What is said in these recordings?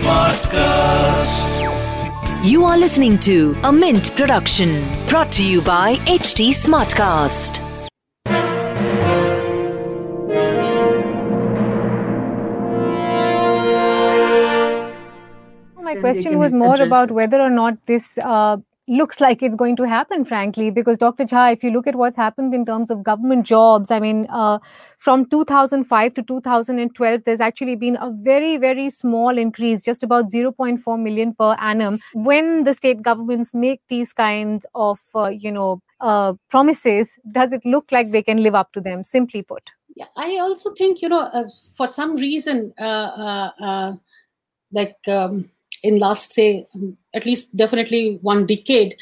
Smartcast. You are listening to a Mint production brought to you by HT Smartcast. My question was more about whether or not this uh, looks like it's going to happen, frankly, because Dr. Jha, if you look at what's happened in terms of government jobs, I mean, uh, from 2005 to 2012, there's actually been a very, very small increase, just about 0.4 million per annum. When the state governments make these kinds of, uh, you know, uh, promises, does it look like they can live up to them? Simply put. Yeah, I also think you know, uh, for some reason, uh, uh, like. Um, in last say um, at least definitely one decade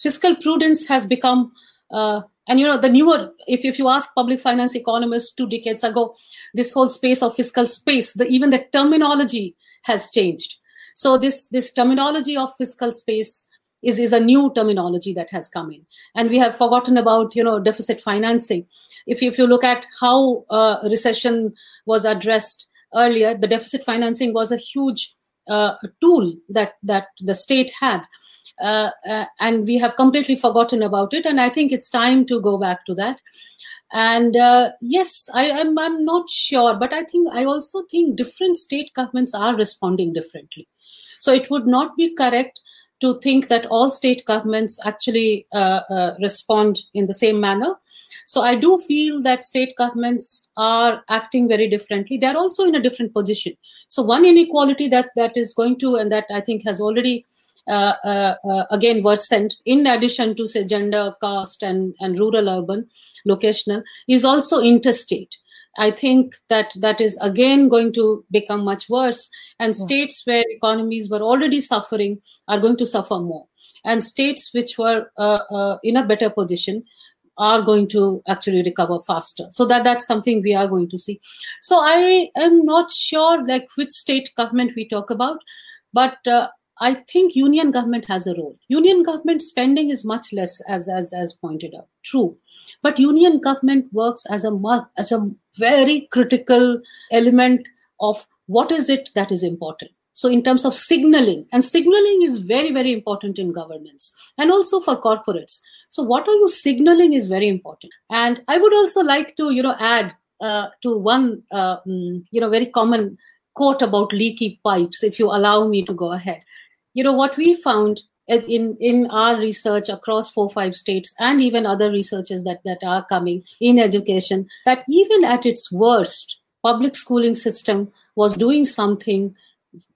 fiscal prudence has become uh, and you know the newer if, if you ask public finance economists two decades ago this whole space of fiscal space the even the terminology has changed. So this this terminology of fiscal space is, is a new terminology that has come in. And we have forgotten about you know deficit financing. If you, if you look at how uh, recession was addressed earlier the deficit financing was a huge uh, tool that that the state had. Uh, uh, and we have completely forgotten about it. And I think it's time to go back to that. And uh, yes, I, am I'm, I'm not sure, but I think I also think different state governments are responding differently. So it would not be correct to think that all state governments actually uh, uh, respond in the same manner. So I do feel that state governments are acting very differently. They're also in a different position. So one inequality that that is going to and that I think has already uh, uh, uh, again worsened in addition to say gender, caste, and and rural, urban, locational is also interstate. I think that that is again going to become much worse. And states where economies were already suffering are going to suffer more. And states which were uh, uh, in a better position are going to actually recover faster. So that that's something we are going to see. So i am not sure like which state government we talk about but uh, i think union government has a role. Union government spending is much less as as as pointed out. True. But union government works as a as a very critical element of what is it that is important so, in terms of signaling, and signaling is very, very important in governments and also for corporates. So, what are you signaling is very important. And I would also like to, you know, add uh, to one, uh, mm, you know, very common quote about leaky pipes, if you allow me to go ahead. You know, what we found in in our research across four five states and even other researchers that that are coming in education that even at its worst public schooling system was doing something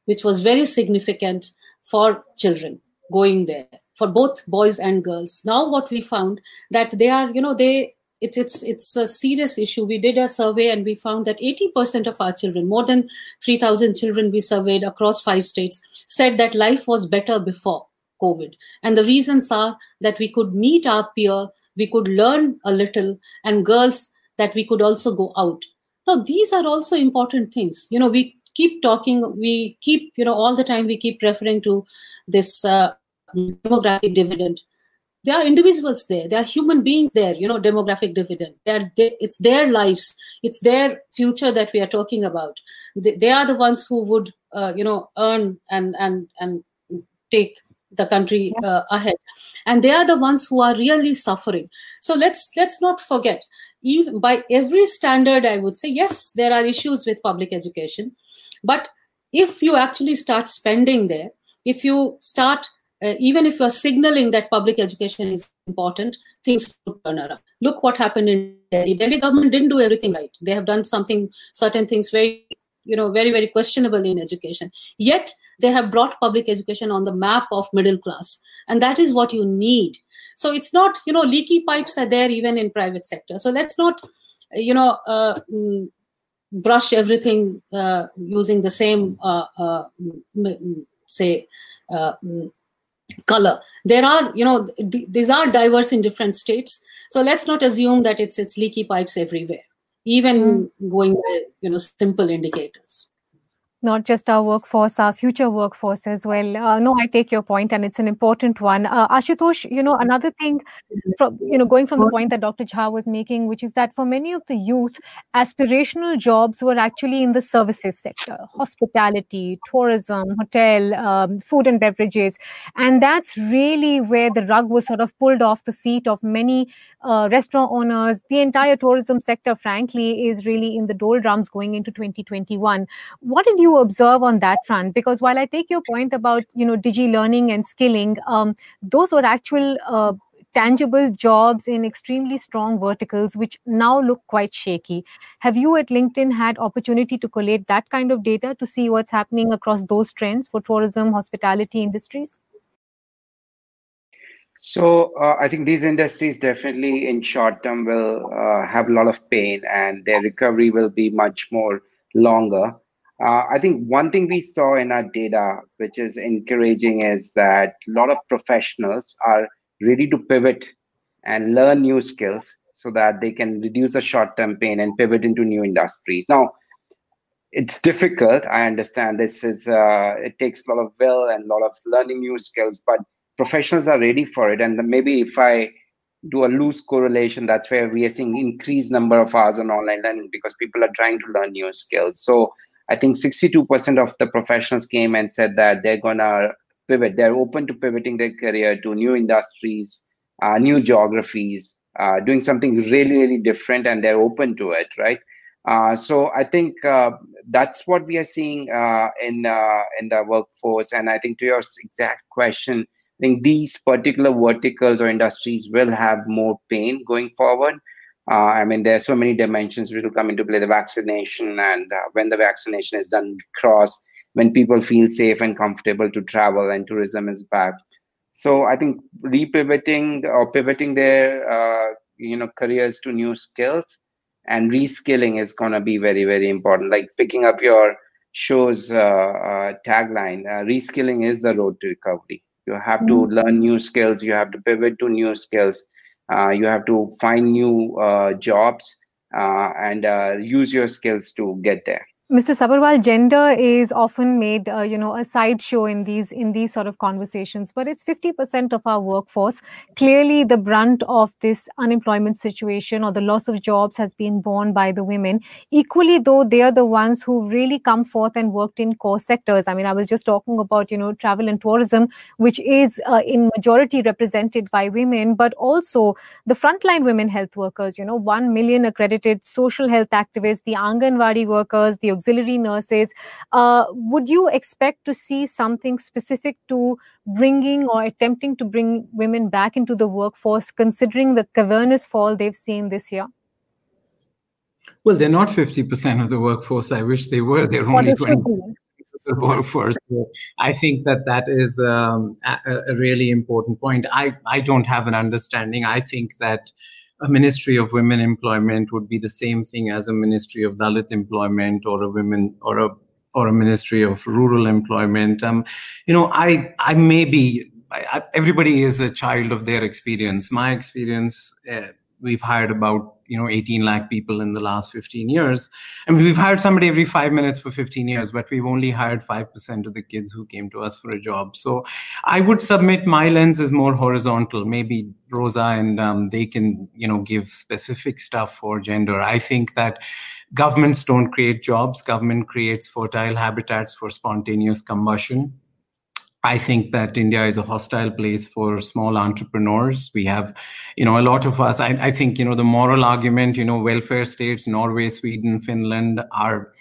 which was very significant for children going there for both boys and girls. Now what we found that they are you know they it's it's it's a serious issue. We did a survey and we found that 80% of our children more than 3000 children we surveyed across five states said that life was better before covid. And the reasons are that we could meet our peer we could learn a little and girls that we could also go out. Now these are also important things. You know we keep talking. We keep you know all the time we keep referring to this uh, demographic dividend. There are individuals there. There are human beings there you know demographic dividend. They're they, it's their lives. It's their future that we are talking about. They, they are the ones who would uh, you know earn and and and take the country uh, ahead. And they are the ones who are really suffering. So let's let's not forget even by every standard i would say yes there are issues with public education but if you actually start spending there, if you start, uh, even if you're signaling that public education is important, things will turn around. Look what happened in Delhi. Delhi government didn't do everything right. They have done something, certain things very, you know, very, very questionable in education. Yet they have brought public education on the map of middle class. And that is what you need. So it's not, you know, leaky pipes are there even in private sector. So let's not, you know, uh, mm, brush everything uh, using the same, uh, uh, say, uh, color. There are, you know, th- these are diverse in different states. So let's not assume that it's it's leaky pipes everywhere, even mm. going by, you know, simple indicators. Not just our workforce, our future workforce as well. Uh, no, I take your point, and it's an important one. Uh, Ashutosh, you know, another thing, from you know, going from the point that Dr. Jha was making, which is that for many of the youth, aspirational jobs were actually in the services sector, hospitality, tourism, hotel, um, food and beverages, and that's really where the rug was sort of pulled off the feet of many uh, restaurant owners. The entire tourism sector, frankly, is really in the doldrums going into 2021. What did you you observe on that front? Because while I take your point about you know digi learning and skilling, um, those were actual uh, tangible jobs in extremely strong verticals, which now look quite shaky. Have you at LinkedIn had opportunity to collate that kind of data to see what's happening across those trends for tourism, hospitality industries? So uh, I think these industries definitely in short term will uh, have a lot of pain and their recovery will be much more longer. Uh, I think one thing we saw in our data, which is encouraging, is that a lot of professionals are ready to pivot and learn new skills so that they can reduce the short term pain and pivot into new industries. Now, it's difficult. I understand this is, uh, it takes a lot of will and a lot of learning new skills, but professionals are ready for it. And maybe if I do a loose correlation, that's where we are seeing increased number of hours on online learning because people are trying to learn new skills. So I think 62% of the professionals came and said that they're going to pivot. They're open to pivoting their career to new industries, uh, new geographies, uh, doing something really, really different, and they're open to it, right? Uh, so I think uh, that's what we are seeing uh, in uh, in the workforce. And I think to your exact question, I think these particular verticals or industries will have more pain going forward. Uh, I mean, there are so many dimensions which will come into play. The vaccination and uh, when the vaccination is done cross, when people feel safe and comfortable to travel and tourism is back. So I think repivoting or pivoting their uh, you know careers to new skills and reskilling is going to be very very important. Like picking up your show's uh, uh, tagline, uh, reskilling is the road to recovery. You have to mm-hmm. learn new skills. You have to pivot to new skills you have to find new uh, jobs uh, and use your skills to get there. Mr. Sabharwal, gender is often made, uh, you know, a sideshow in these in these sort of conversations, but it's 50% of our workforce. Clearly, the brunt of this unemployment situation or the loss of jobs has been borne by the women. Equally, though, they are the ones who really come forth and worked in core sectors. I mean, I was just talking about, you know, travel and tourism, which is uh, in majority represented by women, but also the frontline women health workers. You know, one million accredited social health activists, the Anganwadi workers, the auxiliary nurses. Uh, would you expect to see something specific to bringing or attempting to bring women back into the workforce, considering the cavernous fall they've seen this year? Well, they're not 50% of the workforce. I wish they were. They're only 20 the workforce. I think that that is um, a, a, really important point. I, I don't have an understanding. I think that a ministry of women employment would be the same thing as a ministry of Dalit employment or a women or a or a ministry of rural employment. Um, you know, I I may be. I, everybody is a child of their experience. My experience, uh, we've hired about you know 18 lakh people in the last 15 years. I mean, we've hired somebody every five minutes for 15 years but we've only hired 5% of the kids who came to us for a job. So i would submit my lens is more horizontal. Maybe rosa and um, they can you know give specific stuff for gender. I think that governments don't create jobs. Government creates fertile habitats for spontaneous combustion I think that India is a hostile place for small entrepreneurs. We have, you know, a lot of us. I, I think, you know, the moral argument, you know, welfare states, Norway, Sweden, Finland are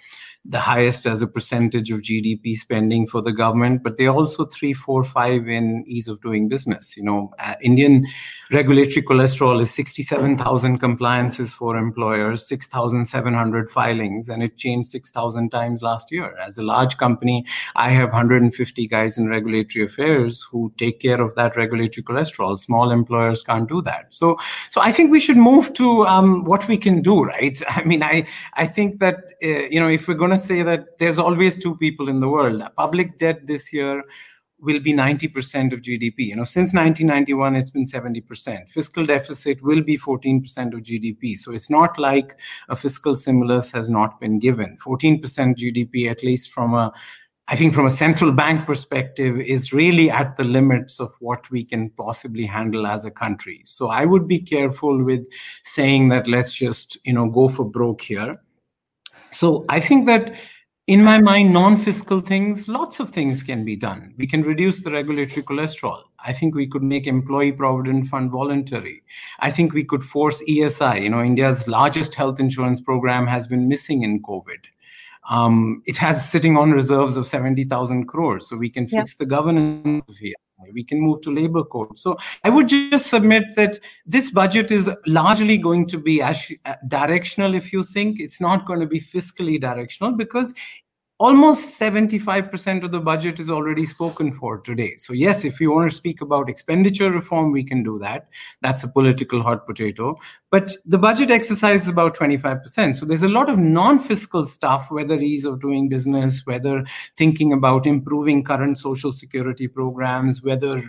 the highest as a percentage of GDP spending for the government, but they're also three, four, five in ease of doing business. You know, uh, Indian regulatory cholesterol is 67,000 compliances for employers, 6,700 filings, and it changed 6,000 times last year. As a large company, I have 150 guys in regulatory affairs who take care of that regulatory cholesterol. Small employers can't do that. So, so I think we should move to um, what we can do, right? I mean, I, I think that, uh, you know, if we're going to say that there's always two people in the world. Public debt this year will be 90% of GDP. You know, since 1991, it's been 70%. Fiscal deficit will be 14% of GDP. So it's not like a fiscal stimulus has not been given. 14% GDP, at least from a I think from a central bank perspective, is really at the limits of what we can possibly handle as a country. So I would be careful with saying that let's just, you know, go for broke here. So I think that in my mind, non-fiscal things, lots of things can be done. We can reduce the regulatory cholesterol. I think we could make employee provident fund voluntary. I think we could force ESI. You know, India's largest health insurance program has been missing in COVID. Um, it has sitting on reserves of 70,000 crores. So we can fix the governance here. We can move to labor code. So I would just submit that this budget is largely going to be uh, directional if you think it's not going to be fiscally directional because almost 75% of the budget is already spoken for today. So, yes, if you want to speak about expenditure reform, we can do that. That's a political hot potato. But the budget exercise is about 25%. So, there's a lot of non fiscal stuff, whether ease of doing business, whether thinking about improving current social security programs, whether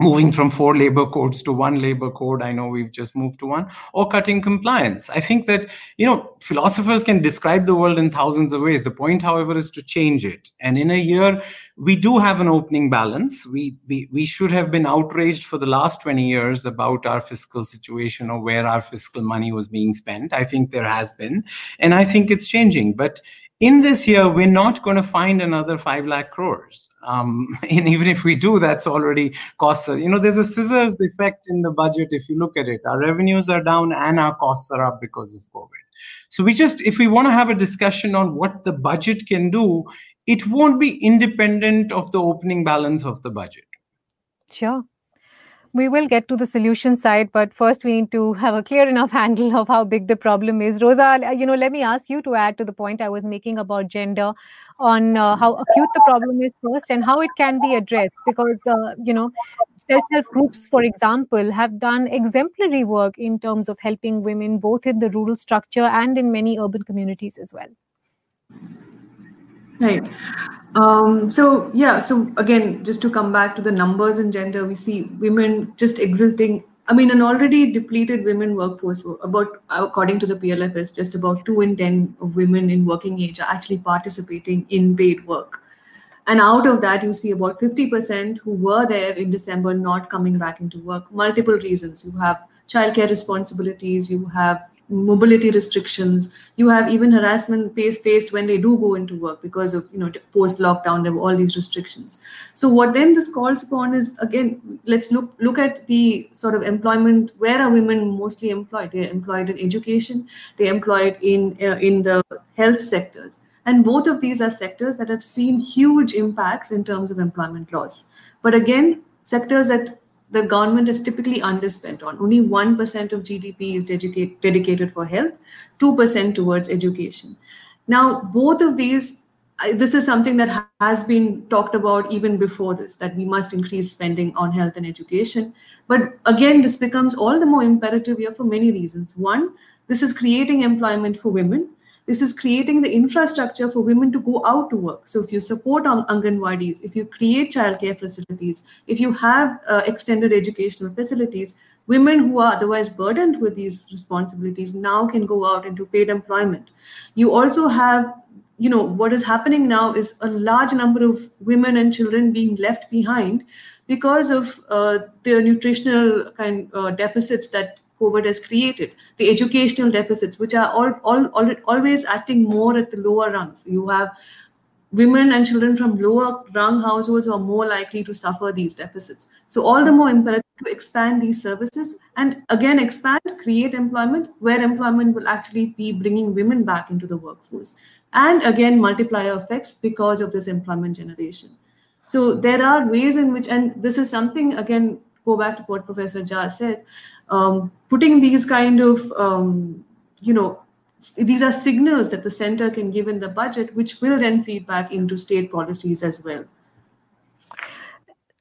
moving from four labor codes to one labor code i know we've just moved to one or cutting compliance. I think that you know philosophers can describe the world in thousands of ways. The point however is to change it. And in a year we do have an opening balance. We we, we should have been outraged for the last 20 years about our fiscal situation or where our fiscal money was being spent. I think there has been and i think it's changing. But in this year we're not going to find another 5 lakh crores um, and even if we do, that's already costs. You know, there's a scissors effect in the budget. If you look at it, our revenues are down and our costs are up because of COVID. So we just, if we want to have a discussion on what the budget can do, it won't be independent of the opening balance of the budget. Sure we will get to the solution side, but first we need to have a clear enough handle of how big the problem is. Rosa, you know, let me ask you to add to the point I was making about gender on uh, how acute the problem is first and how it can be addressed. Because, uh, you know, self-help groups, for example, have done exemplary work in terms of helping women both in the rural structure and in many urban communities as well. Right. Um, so yeah, so again, just to come back to the numbers in gender, we see women just existing. I mean, an already depleted women workforce. About according to the PLFS, just about two in ten women in working age are actually participating in paid work. And out of that, you see about 50% who were there in December not coming back into work. Multiple reasons. You have childcare responsibilities, you have mobility restrictions. You have even harassment faced when they do go into work because of you know post lockdown there were all these restrictions. So what then this calls upon is again let's look look at the sort of employment where are women mostly employed? They're employed in education they're employed in uh, in the health sectors. And both of these are sectors that have seen huge impacts in terms of employment loss. But again sectors that the government is typically underspent on. Only 1% of GDP is dedicate, dedicated for health, 2% towards education. Now, both of these, this is something that has been talked about even before this, that we must increase spending on health and education. But again, this becomes all the more imperative here for many reasons. One, this is creating employment for women this is creating the infrastructure for women to go out to work. So if you support Anganwadis, if you create childcare facilities, if you have uh, extended educational facilities, women who are otherwise burdened with these responsibilities now can go out into paid employment. You also have you know what is happening now is a large number of women and children being left behind because of uh, nutritional kind uh, deficits that COVID has created, the educational deficits, which are all, all, all, always acting more at the lower rungs. You have women and children from lower rung households who are more likely to suffer these deficits. So all the more imperative to expand these services and again expand, create employment where employment will actually be bringing women back into the workforce. And again, multiplier effects because of this employment generation. So there are ways in which, and this is something again, go back to what Professor Jha said, um, putting these kind of um, you know these are signals that the center can give in the budget which will then feed back into state policies as well.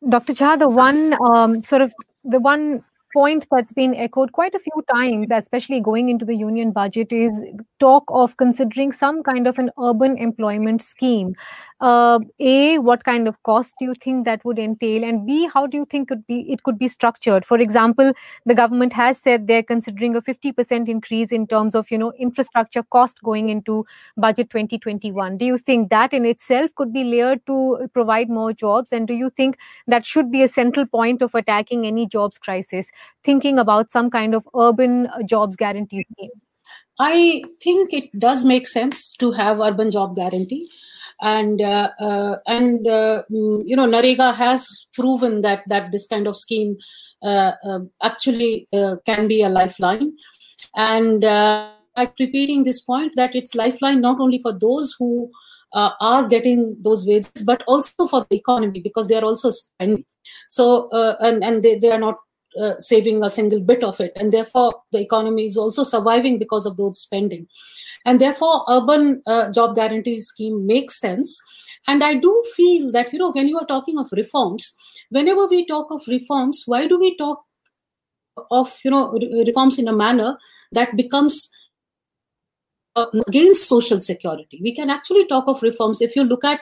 Dr jha the one um, sort of the one point that's been echoed quite a few times, especially going into the union budget, is talk of considering some kind of an urban employment scheme. Uh, a, what kind of cost do you think that would entail, and B, how do you think it be it could be structured? For example, the government has said they're considering a 50% increase in terms of you know infrastructure cost going into budget 2021. Do you think that in itself could be layered to provide more jobs, and do you think that should be a central point of attacking any jobs crisis? Thinking about some kind of urban jobs guarantee scheme. I think it does make sense to have urban job guarantee and uh, uh, and uh, mm, you know NREGA has proven that that this kind of scheme uh, uh, actually uh, can be a lifeline, and I'm repeating this point that it's lifeline not only for those who are getting those wages, but also for the economy because they are also spending. So and and they, they are not uh, saving a single bit of it. And therefore the economy is also surviving because of those spending. And therefore urban uh, job guarantee scheme makes sense. And i do feel that you know when you are talking of reforms whenever we talk of reforms why do we talk of you know reforms in a manner that becomes uh, against social security? We can actually talk of reforms if you look at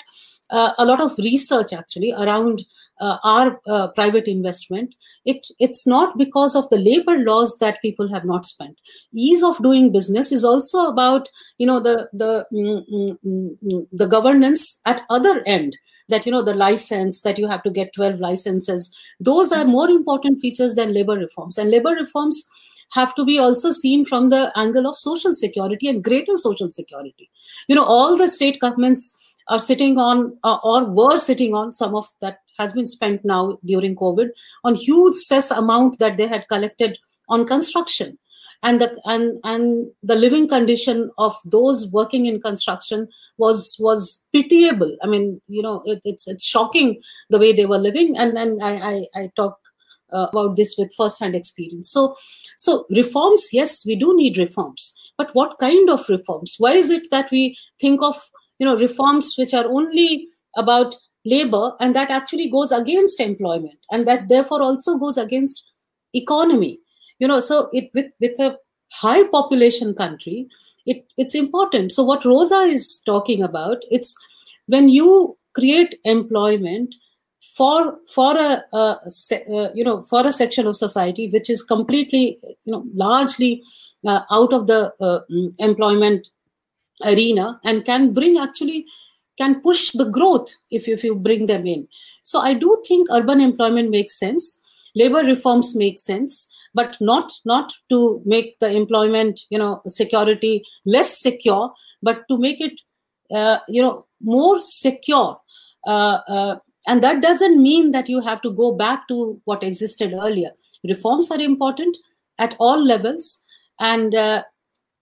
uh, a lot of research actually around uh, our uh, private investment. It it's not because of the labor laws that people have not spent. Ease of doing business is also about you know the the mm, mm, mm, mm, the governance at other end that you know the license that you have to get 12 licenses. Those are more important features than labor reforms. And labor reforms have to be also seen from the angle of social security and greater social security. You know all the state governments are sitting on uh, or were sitting on some of that has been spent now during covid on huge cess amount that they had collected on construction. And the and and the living condition of those working in construction was was pitiable. I mean you know it, it's it's shocking the way they were living. And and i i, I talk uh, about this with first hand experience. So so reforms yes we do need reforms. But what kind of reforms? Why is it that we think of you know reforms which are only about labor and that actually goes against employment and that therefore also goes against economy. You know so it with with a high population country it it's important. So what rosa is talking about it's when you create employment for for a, a, a, you know for a section of society which is completely you know largely uh, out of the uh, mm, employment arena and can bring actually can push the growth if, if you bring them in. So i do think urban employment makes sense labor reforms make sense but not not to make the employment you know security less secure but to make it uh, you know more secure. Uh, uh, and that doesn't mean that you have to go back to what existed earlier. Reforms are important at all levels and uh,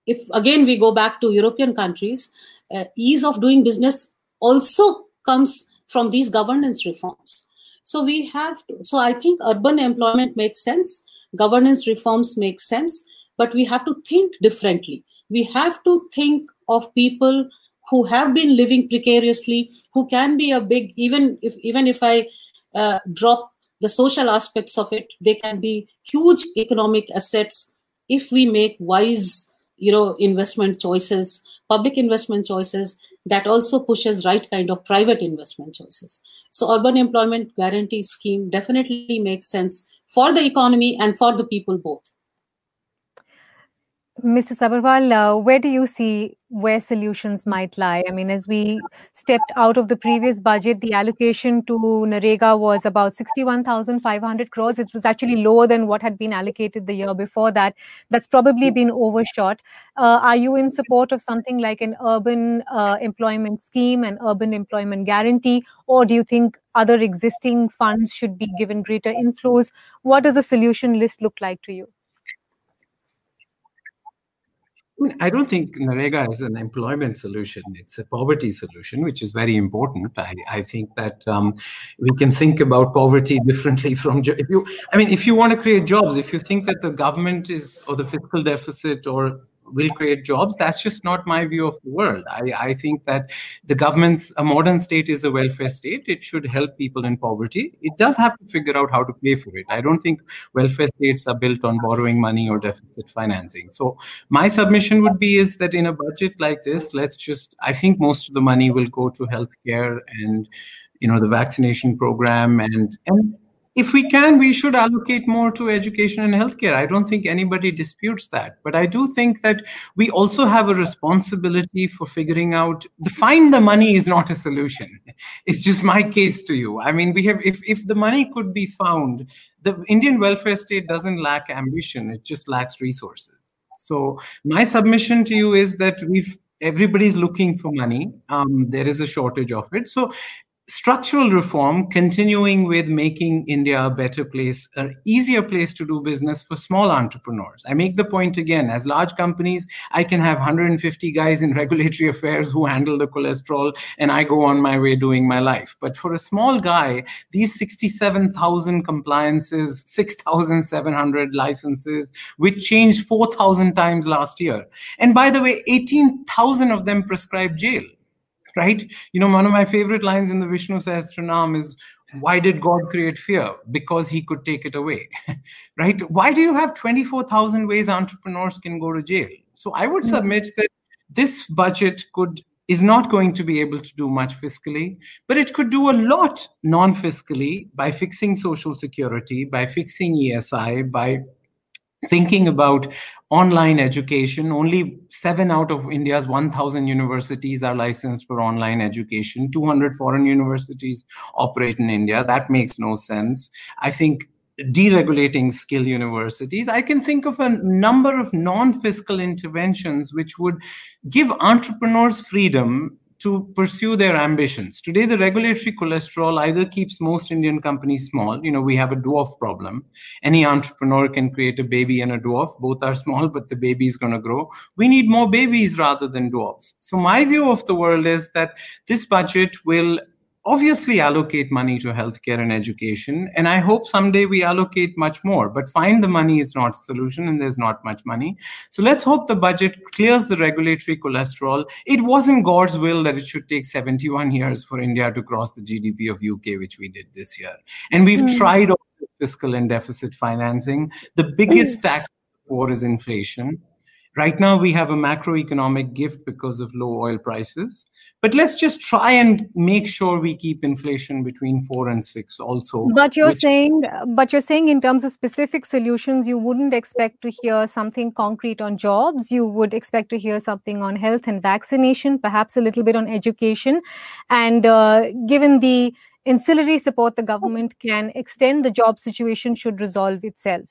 if again we go back to European countries, uh, ease of doing business also comes from these governance reforms. So we have to, so I think urban employment makes sense, governance reforms make sense, but we have to think differently. We have to think of people who have been living precariously, who can be a big even if even if I uh, drop the social aspects of it, they can be huge economic assets if we make wise you know investment choices public investment choices that also pushes right kind of private investment choices. So urban employment guarantee scheme definitely makes sense for the economy and for the people both Mr. Sabharwal, uh, where do you see where solutions might lie? I mean, as we stepped out of the previous budget, the allocation to NREGA was about 61,500 crores. It was actually lower than what had been allocated the year before that. That's probably been overshot. Uh, are you in support of something like an urban uh, employment scheme, an urban employment guarantee, or do you think other existing funds should be given greater inflows? What does the solution list look like to you? I don't think NREGA is an employment solution. It's a poverty solution, which is very important. I, I think that um, we can think about poverty differently from if you. I mean, if you want to create jobs, if you think that the government is or the fiscal deficit or will create jobs. That's just not my view of the world. I, I think that the government's a modern state is a welfare state. It should help people in poverty. It does have to figure out how to pay for it. I don't think welfare states are built on borrowing money or deficit financing. So my submission would be is that in a budget like this, let's just I think most of the money will go to healthcare and you know the vaccination program and and if we can, we should allocate more to education and healthcare. I don't think anybody disputes that. But I do think that we also have a responsibility for figuring out the find the money is not a solution. It's just my case to you. I mean, we have if if the money could be found, the Indian welfare state doesn't lack ambition, it just lacks resources. So my submission to you is that we've everybody's looking for money. Um, there is a shortage of it. So structural reform continuing with making india a better place an easier place to do business for small entrepreneurs. I make the point again as large companies i can have 150 guys in regulatory affairs who handle the cholesterol and i go on my way doing my life. But for a small guy these 67000 compliances 6700 licenses which changed 4000 times last year. And by the way 18000 of them prescribed jail right? You know, one of my favorite lines in the Vishnu Sahasranam is, why did God create fear? Because he could take it away, right? Why do you have 24,000 ways entrepreneurs can go to jail? So I would hmm. submit that this budget could is not going to be able to do much fiscally, but it could do a lot non fiscally by fixing social security, by fixing ESI, by thinking about online education. Only 7 out of india's 1000 universities are licensed for online education. 200 foreign universities operate in india. That makes no sense. I think deregulating skill universities i can think of a number of non-fiscal interventions which would give entrepreneurs freedom to pursue their ambitions. Today, the regulatory cholesterol either keeps most Indian companies small. You know, we have a dwarf problem. Any entrepreneur can create a baby and a dwarf. Both are small, but the baby is going to grow. We need more babies rather than dwarfs. So, my view of the world is that this budget will obviously allocate money to healthcare and education and i hope someday we allocate much more but find the money is not a solution and there's not much money. So let's hope the budget clears the regulatory cholesterol. It wasn't god's will that it should take 71 years for india to cross the gdp of uk which we did this year. And we've mm. tried fiscal and deficit financing. The biggest mm. tax war is inflation Right now, we have a macroeconomic gift because of low oil prices. But let's just try and make sure we keep inflation between four and six also. But you're which... saying, but you're saying in terms of specific solutions, you wouldn't expect to hear something concrete on jobs. You would expect to hear something on health and vaccination, perhaps a little bit on education. And uh, given the ancillary support the government can extend, the job situation should resolve itself.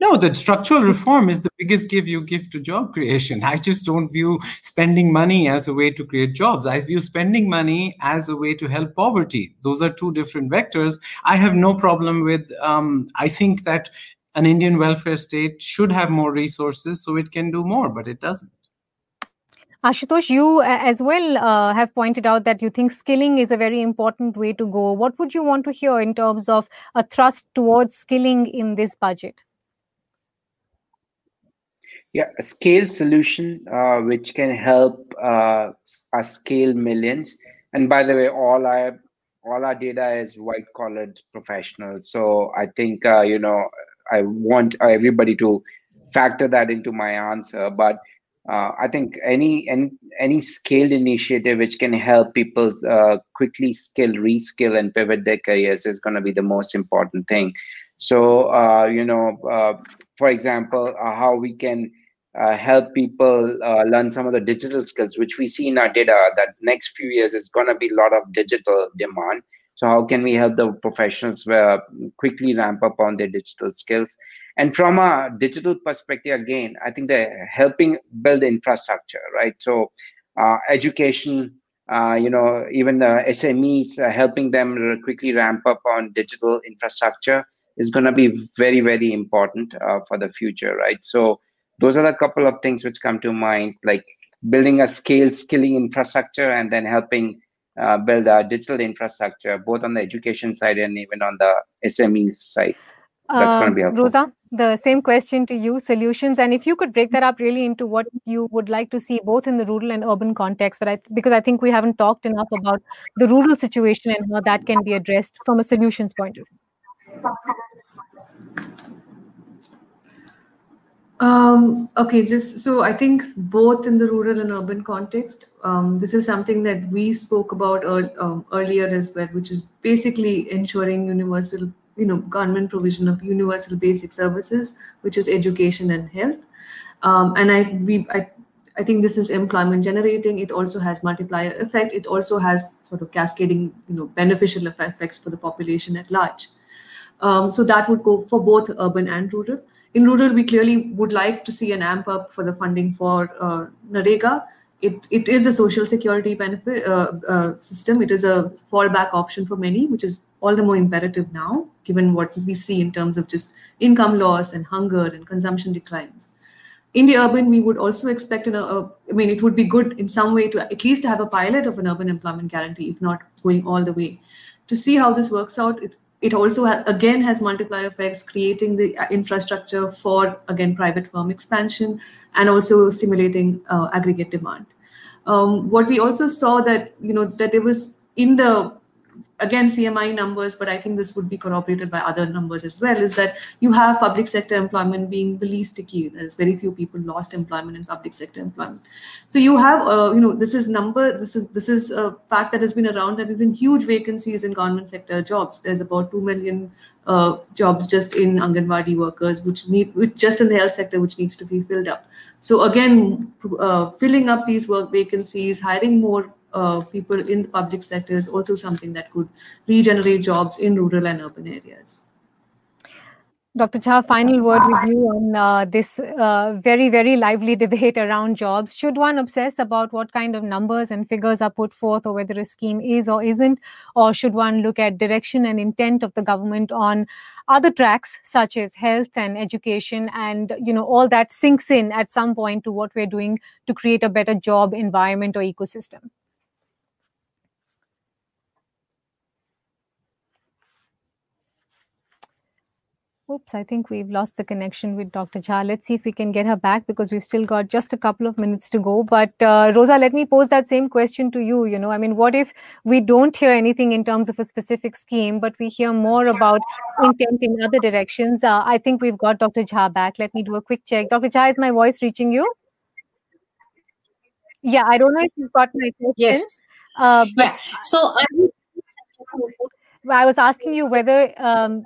No, the structural reform is the biggest give you give to job creation. I just don't view spending money as a way to create jobs. I view spending money as a way to help poverty. Those are two different vectors. I have no problem with, um, I think that an Indian welfare state should have more resources so it can do more, but it doesn't. Ashutosh, you as well uh, have pointed out that you think skilling is a very important way to go. What would you want to hear in terms of a thrust towards skilling in this budget? Yeah, a scale solution uh, which can help uh, us scale millions. And by the way, all our all our data is white collared professionals. So I think uh, you know I want everybody to factor that into my answer. But uh, I think any any any scaled initiative which can help people uh, quickly skill, reskill, and pivot their careers is going to be the most important thing. So uh, you know, for example, how we can uh, help people uh, learn some of the digital skills, which we see in our data that next few years is going to be a lot of digital demand. So how can we help the professionals uh, quickly ramp up on their digital skills? And from a digital perspective, again, I think they're helping build infrastructure, right? So uh, education, uh, you know, even the SMEs, uh, helping them quickly ramp up on digital infrastructure is going to be very, very important for the future, right? So those are the couple of things which come to mind like building a scale skilling infrastructure and then helping uh, build a digital infrastructure both on the education side and even on the SMEs side. That's going to be helpful. Rosa, the same question to you solutions. And if you could break that up really into what you would like to see both in the rural and urban context but I, because i think we haven't talked enough about the rural situation and how that can be addressed from a solutions point of view um, okay just so i think both in the rural and urban context um, this is something that we spoke about um, earlier as well which is basically ensuring universal you know government provision of universal basic services, which is education and health. Um, and I we I, I think this is employment generating. It also has multiplier effect. It also has sort of cascading you know beneficial effects for the population at large. Um, so that would go for both urban and rural. In rural, we clearly would like to see an amp up for the funding for uh, NREGA. It, it is a social security benefit uh, uh, system. It is a fallback option for many, which is all the more imperative now, given what we see in terms of just income loss and hunger and consumption declines. In the urban, we would also expect, an, uh, I mean, it would be good in some way to at least have a pilot of an urban employment guarantee, if not going all the way. To see how this works out, it, it also ha- again has multiplier effects, creating the uh, infrastructure for, again, private firm expansion and also stimulating uh, aggregate demand. Um, what we also saw that, you know, that it was in the again cmi numbers but i think this would be corroborated by other numbers as well is that you have public sector employment being the least sticky there's very few people lost employment in public sector employment. So you have uh, you know this is number this is this is a fact that has been around that there's been huge vacancies in government sector jobs. There's about 2 million uh, jobs just in anganwadi workers which need which just in the health sector which needs to be filled up. So again uh, filling up these work vacancies hiring more uh, people in the public sector is also something that could regenerate jobs in rural and urban areas. Dr. Jha, final word with you on uh, this uh, very, very lively debate around jobs. Should one obsess about what kind of numbers and figures are put forth, or whether a scheme is or isn't, or should one look at direction and intent of the government on other tracks such as health and education, and you know all that sinks in at some point to what we're doing to create a better job environment or ecosystem? Oops, I think we've lost the connection with Dr. Jha. Let's see if we can get her back because we've still got just a couple of minutes to go. But uh, Rosa, let me pose that same question to you. You know, I mean, what if we don't hear anything in terms of a specific scheme, but we hear more about intent in other directions? Uh, I think we've got Dr. Jha back. Let me do a quick check. Dr. Jha, is my voice reaching you? Yeah, I don't know if you've got my question. Yes. Uh, yeah. So I, I was asking you whether um,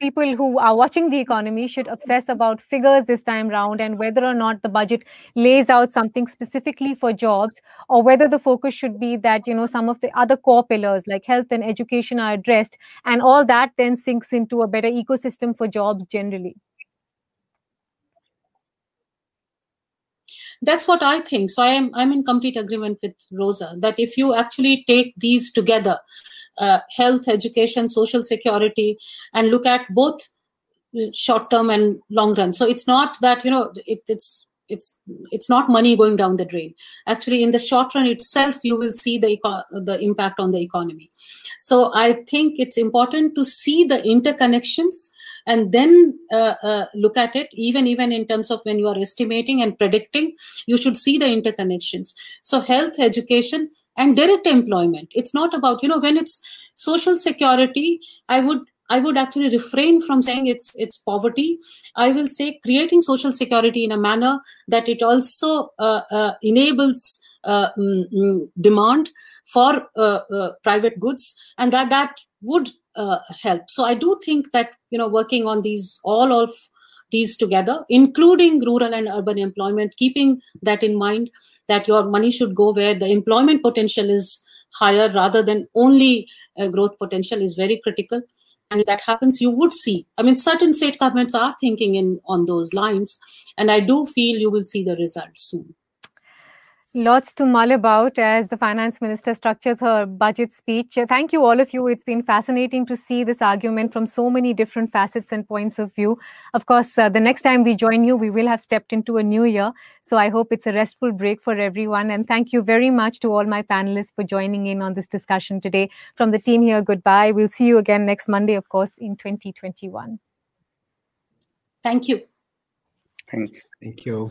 people who are watching the economy should obsess about figures this time round and whether or not the budget lays out something specifically for jobs or whether the focus should be that you know some of the other core pillars like health and education are addressed and all that then sinks into a better ecosystem for jobs generally. That's what i think. So i am i'm in complete agreement with rosa that if you actually take these together uh, health, education, social security, and look at both short term and long run. So it's not that you know it, it's it's it's not money going down the drain. Actually, in the short run itself, you will see the the impact on the economy. So I think it's important to see the interconnections and then uh, uh, look at it even even in terms of when you are estimating and predicting you should see the interconnections. So health education and direct employment. It's not about you know when it's social security i would i would actually refrain from saying it's it's poverty. I will say creating social security in a manner that it also uh, uh, enables uh, mm, mm, demand for uh, uh, private goods and that that would uh, help. So i do think that you know working on these all of these together including rural and urban employment keeping that in mind that your money should go where the employment potential is higher rather than only uh, growth potential is very critical. And if that happens you would see i mean certain state governments are thinking in on those lines. And i do feel you will see the results soon Lots to mull about as the finance minister structures her budget speech. Thank you, all of you. It's been fascinating to see this argument from so many different facets and points of view. Of course, uh, the next time we join you, we will have stepped into a new year. So I hope it's a restful break for everyone. And thank you very much to all my panelists for joining in on this discussion today. From the team here, goodbye. We'll see you again next Monday, of course, in 2021. Thank you. Thanks. Thank you.